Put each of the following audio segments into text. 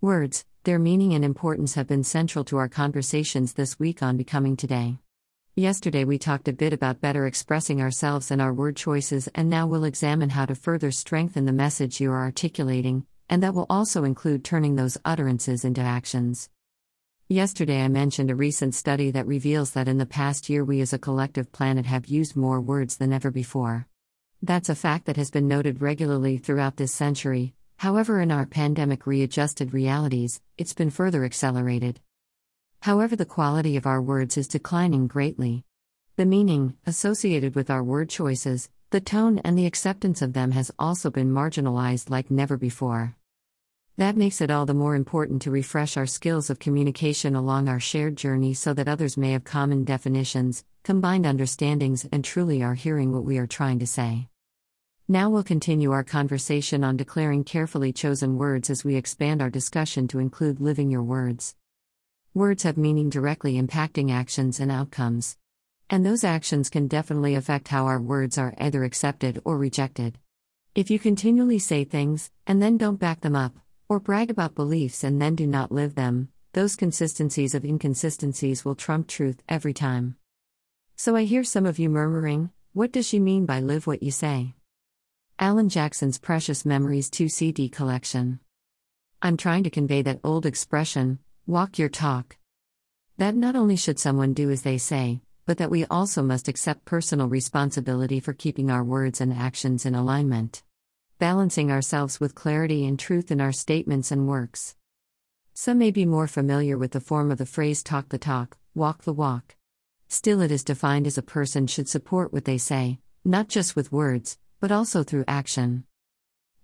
Words, their meaning and importance have been central to our conversations this week on Becoming Today. Yesterday we talked a bit about better expressing ourselves and our word choices, and now we'll examine how to further strengthen the message you are articulating, and that will also include turning those utterances into actions. Yesterday I mentioned a recent study that reveals that in the past year we as a collective planet have used more words than ever before. That's a fact that has been noted regularly throughout this century, However, in our pandemic readjusted realities, it's been further accelerated. However, the quality of our words is declining greatly. The meaning, associated with our word choices, the tone, and the acceptance of them has also been marginalized like never before. That makes it all the more important to refresh our skills of communication along our shared journey so that others may have common definitions, combined understandings, and truly are hearing what we are trying to say. Now we'll continue our conversation on declaring carefully chosen words as we expand our discussion to include living your words. Words have meaning directly impacting actions and outcomes. And those actions can definitely affect how our words are either accepted or rejected. If you continually say things, and then don't back them up, or brag about beliefs and then do not live them, those consistencies of inconsistencies will trump truth every time. So I hear some of you murmuring, what does she mean by live what you say? Alan Jackson's Precious Memories 2 CD collection. I'm trying to convey that old expression, walk your talk. That not only should someone do as they say, but that we also must accept personal responsibility for keeping our words and actions in alignment. Balancing ourselves with clarity and truth in our statements and works. Some may be more familiar with the form of the phrase talk the talk, walk the walk. Still, it is defined as a person should support what they say, not just with words, but also through action.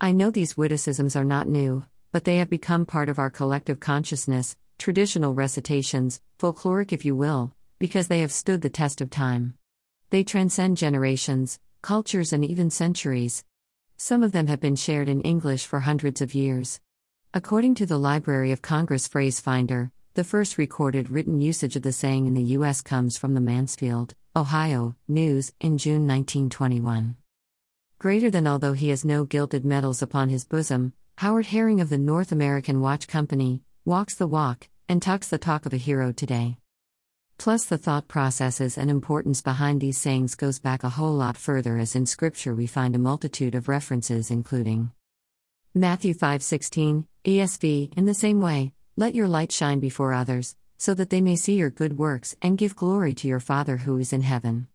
I know these witticisms are not new, but they have become part of our collective consciousness, traditional recitations, folkloric if you will, because they have stood the test of time. They transcend generations, cultures, and even centuries. Some of them have been shared in English for hundreds of years. According to the Library of Congress Phrase Finder, the first recorded written usage of the saying in the U.S. comes from the Mansfield, Ohio, News in June 1921 greater than although he has no gilded medals upon his bosom, Howard Herring of the North American Watch Company walks the walk and talks the talk of a hero today. Plus the thought processes and importance behind these sayings goes back a whole lot further as in scripture we find a multitude of references including Matthew 5:16 ESV in the same way let your light shine before others so that they may see your good works and give glory to your father who is in heaven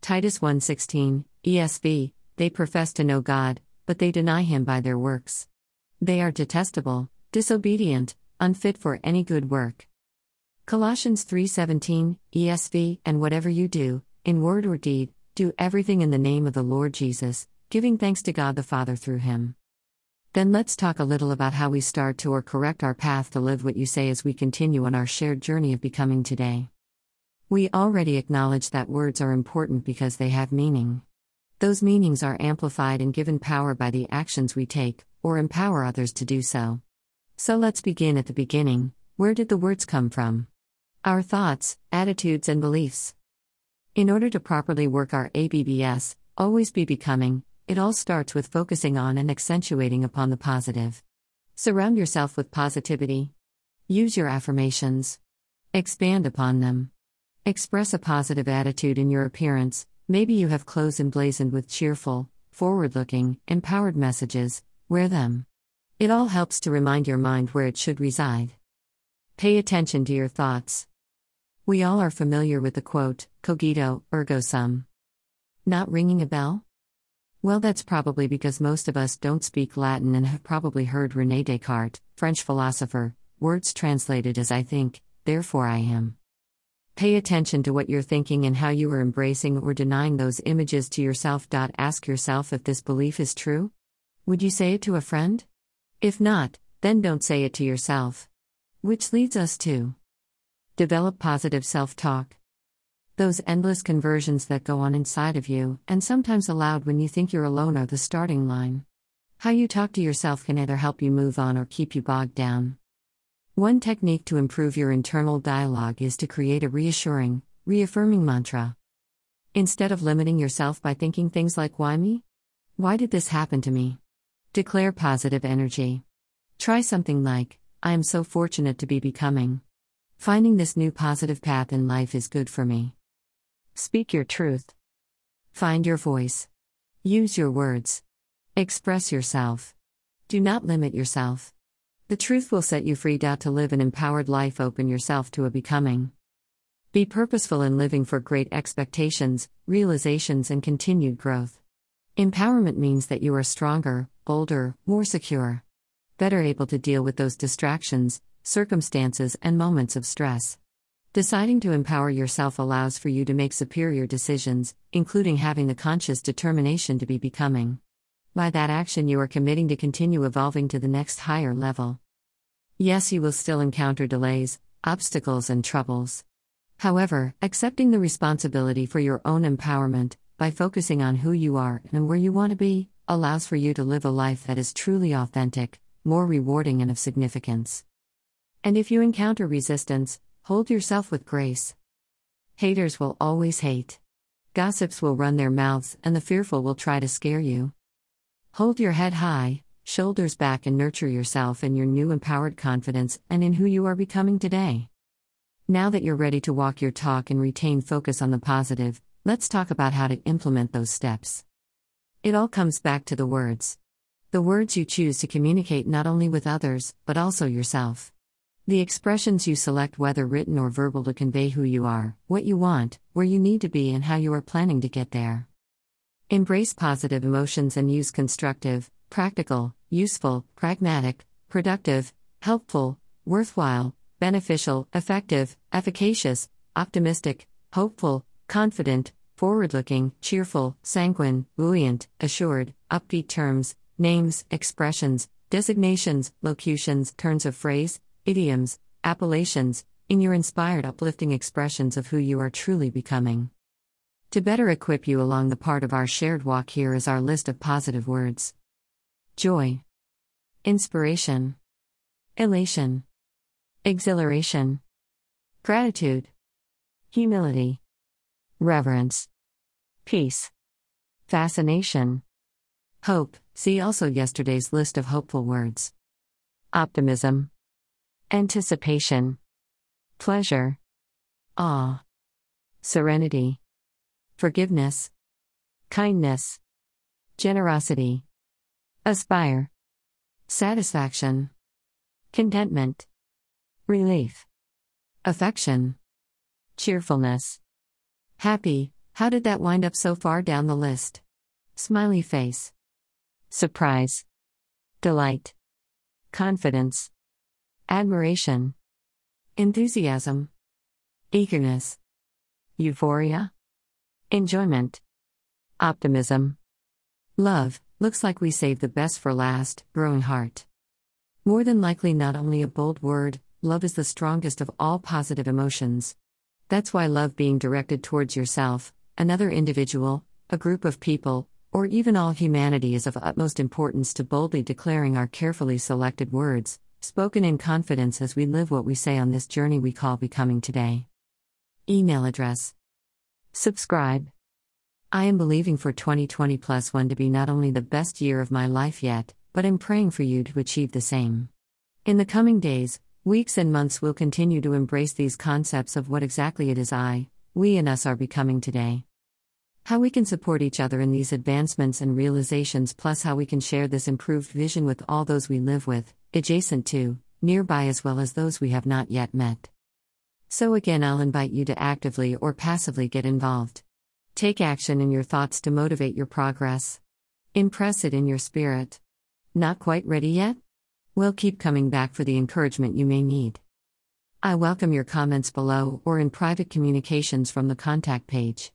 Titus 1:16 ESV they profess to know God, but they deny him by their works. They are detestable, disobedient, unfit for any good work. Colossians 3:17 ESV and whatever you do, in word or deed, do everything in the name of the Lord Jesus, giving thanks to God the Father through him. Then let's talk a little about how we start to or correct our path to live what you say as we continue on our shared journey of becoming today. We already acknowledge that words are important because they have meaning. Those meanings are amplified and given power by the actions we take, or empower others to do so. So let's begin at the beginning where did the words come from? Our thoughts, attitudes, and beliefs. In order to properly work our ABBS, always be becoming, it all starts with focusing on and accentuating upon the positive. Surround yourself with positivity. Use your affirmations. Expand upon them. Express a positive attitude in your appearance, Maybe you have clothes emblazoned with cheerful, forward looking, empowered messages, wear them. It all helps to remind your mind where it should reside. Pay attention to your thoughts. We all are familiar with the quote, cogito, ergo sum. Not ringing a bell? Well, that's probably because most of us don't speak Latin and have probably heard Rene Descartes, French philosopher, words translated as I think, therefore I am. Pay attention to what you're thinking and how you are embracing or denying those images to yourself. Ask yourself if this belief is true. Would you say it to a friend? If not, then don't say it to yourself. Which leads us to develop positive self talk. Those endless conversions that go on inside of you, and sometimes aloud when you think you're alone, are the starting line. How you talk to yourself can either help you move on or keep you bogged down. One technique to improve your internal dialogue is to create a reassuring, reaffirming mantra. Instead of limiting yourself by thinking things like, Why me? Why did this happen to me? Declare positive energy. Try something like, I am so fortunate to be becoming. Finding this new positive path in life is good for me. Speak your truth. Find your voice. Use your words. Express yourself. Do not limit yourself. The truth will set you free to live an empowered life. Open yourself to a becoming. Be purposeful in living for great expectations, realizations, and continued growth. Empowerment means that you are stronger, bolder, more secure. Better able to deal with those distractions, circumstances, and moments of stress. Deciding to empower yourself allows for you to make superior decisions, including having the conscious determination to be becoming. By that action, you are committing to continue evolving to the next higher level. Yes, you will still encounter delays, obstacles, and troubles. However, accepting the responsibility for your own empowerment, by focusing on who you are and where you want to be, allows for you to live a life that is truly authentic, more rewarding, and of significance. And if you encounter resistance, hold yourself with grace. Haters will always hate. Gossips will run their mouths, and the fearful will try to scare you. Hold your head high, shoulders back, and nurture yourself in your new empowered confidence and in who you are becoming today. Now that you're ready to walk your talk and retain focus on the positive, Let's talk about how to implement those steps. It all comes back to the words. The words you choose to communicate not only with others, but also yourself. The expressions you select, whether written or verbal, to convey who you are, what you want, where you need to be, and how you are planning to get there. Embrace positive emotions and use constructive, practical, useful, pragmatic, productive, helpful, worthwhile, beneficial, effective, efficacious, optimistic, hopeful, confident, forward looking, cheerful, sanguine, buoyant, assured, upbeat terms, names, expressions, designations, locutions, turns of phrase, idioms, appellations, in your inspired, uplifting expressions of who you are truly becoming. To better equip you along the part of our shared walk, here is our list of positive words. Joy, inspiration, elation, exhilaration, gratitude, humility. Reverence, peace, fascination, hope. See also yesterday's list of hopeful words. Optimism, anticipation, pleasure, awe, serenity, forgiveness, kindness, generosity, aspire, satisfaction, contentment, relief, affection, cheerfulness. Happy, how did that wind up so far down the list? Smiley face. Surprise. Delight. Confidence. Admiration. Enthusiasm. Eagerness. Euphoria. Enjoyment. Optimism. Love, looks like we save the best for last, growing heart. More than likely, not only a bold word, love is the strongest of all positive emotions. That's why love being directed towards yourself, another individual, a group of people, or even all humanity is of utmost importance to boldly declaring our carefully selected words, spoken in confidence as we live what we say on this journey we call becoming today. Email address. Subscribe. I am believing for 2020 plus one to be not only the best year of my life yet, but am praying for you to achieve the same. In the coming days, Weeks and months we'll continue to embrace these concepts of what exactly it is I, we, and us are becoming today. How we can support each other in these advancements and realizations, plus how we can share this improved vision with all those we live with, adjacent to, nearby, as well as those we have not yet met. So, again, I'll invite you to actively or passively get involved. Take action in your thoughts to motivate your progress. Impress it in your spirit. Not quite ready yet? We'll keep coming back for the encouragement you may need. I welcome your comments below or in private communications from the contact page.